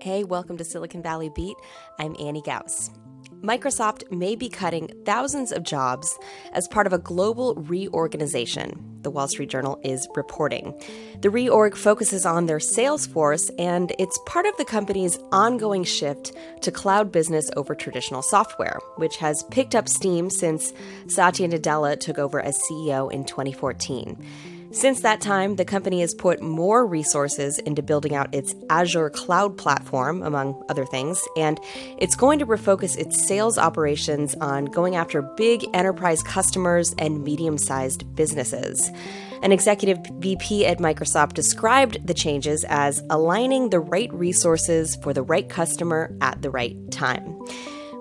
Hey, welcome to Silicon Valley Beat. I'm Annie Gaus. Microsoft may be cutting thousands of jobs as part of a global reorganization, the Wall Street Journal is reporting. The reorg focuses on their sales force, and it's part of the company's ongoing shift to cloud business over traditional software, which has picked up steam since Satya Nadella took over as CEO in 2014. Since that time, the company has put more resources into building out its Azure cloud platform, among other things, and it's going to refocus its sales operations on going after big enterprise customers and medium sized businesses. An executive VP at Microsoft described the changes as aligning the right resources for the right customer at the right time.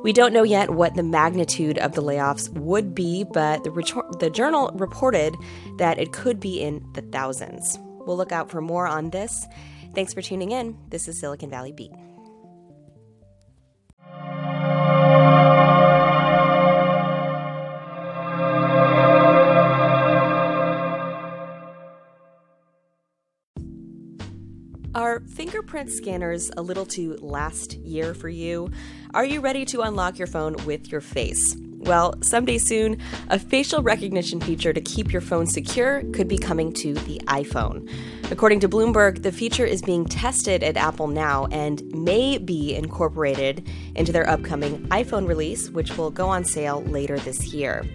We don't know yet what the magnitude of the layoffs would be, but the, ret- the journal reported that it could be in the thousands. We'll look out for more on this. Thanks for tuning in. This is Silicon Valley Beat. Are fingerprint scanners a little too last year for you? Are you ready to unlock your phone with your face? Well, someday soon, a facial recognition feature to keep your phone secure could be coming to the iPhone. According to Bloomberg, the feature is being tested at Apple now and may be incorporated into their upcoming iPhone release, which will go on sale later this year.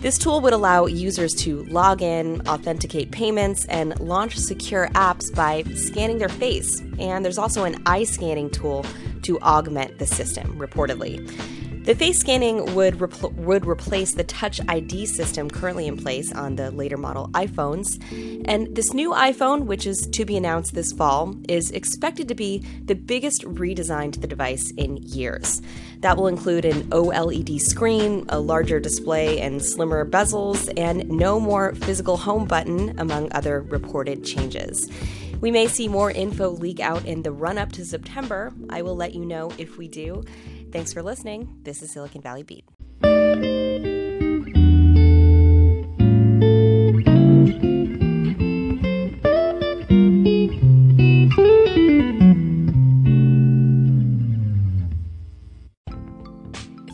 This tool would allow users to log in, authenticate payments, and launch secure apps by scanning their face. And there's also an eye scanning tool to augment the system, reportedly. The face scanning would repl- would replace the Touch ID system currently in place on the later model iPhones, and this new iPhone, which is to be announced this fall, is expected to be the biggest redesign to the device in years. That will include an OLED screen, a larger display, and slimmer bezels, and no more physical home button, among other reported changes. We may see more info leak out in the run up to September. I will let you know if we do. Thanks for listening. This is Silicon Valley Beat.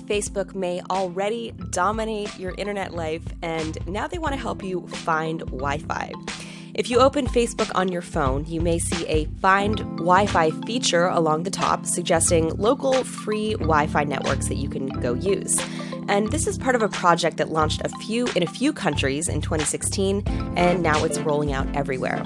Facebook may already dominate your internet life, and now they want to help you find Wi Fi. If you open Facebook on your phone, you may see a Find Wi Fi feature along the top suggesting local free Wi Fi networks that you can go use. And this is part of a project that launched a few in a few countries in 2016 and now it's rolling out everywhere.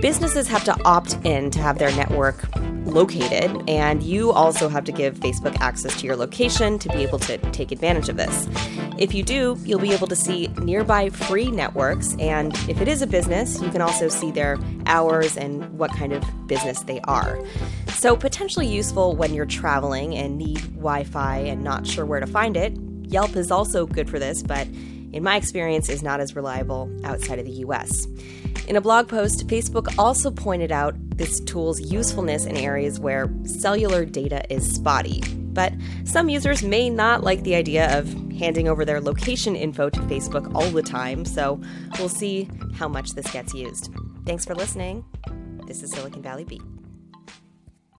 Businesses have to opt in to have their network located, and you also have to give Facebook access to your location to be able to take advantage of this. If you do, you'll be able to see nearby free networks, and if it is a business, you can also see their hours and what kind of business they are. So, potentially useful when you're traveling and need Wi Fi and not sure where to find it. Yelp is also good for this, but in my experience, is not as reliable outside of the US. In a blog post, Facebook also pointed out this tool's usefulness in areas where cellular data is spotty. But some users may not like the idea of handing over their location info to Facebook all the time, so we'll see how much this gets used. Thanks for listening. This is Silicon Valley Beat.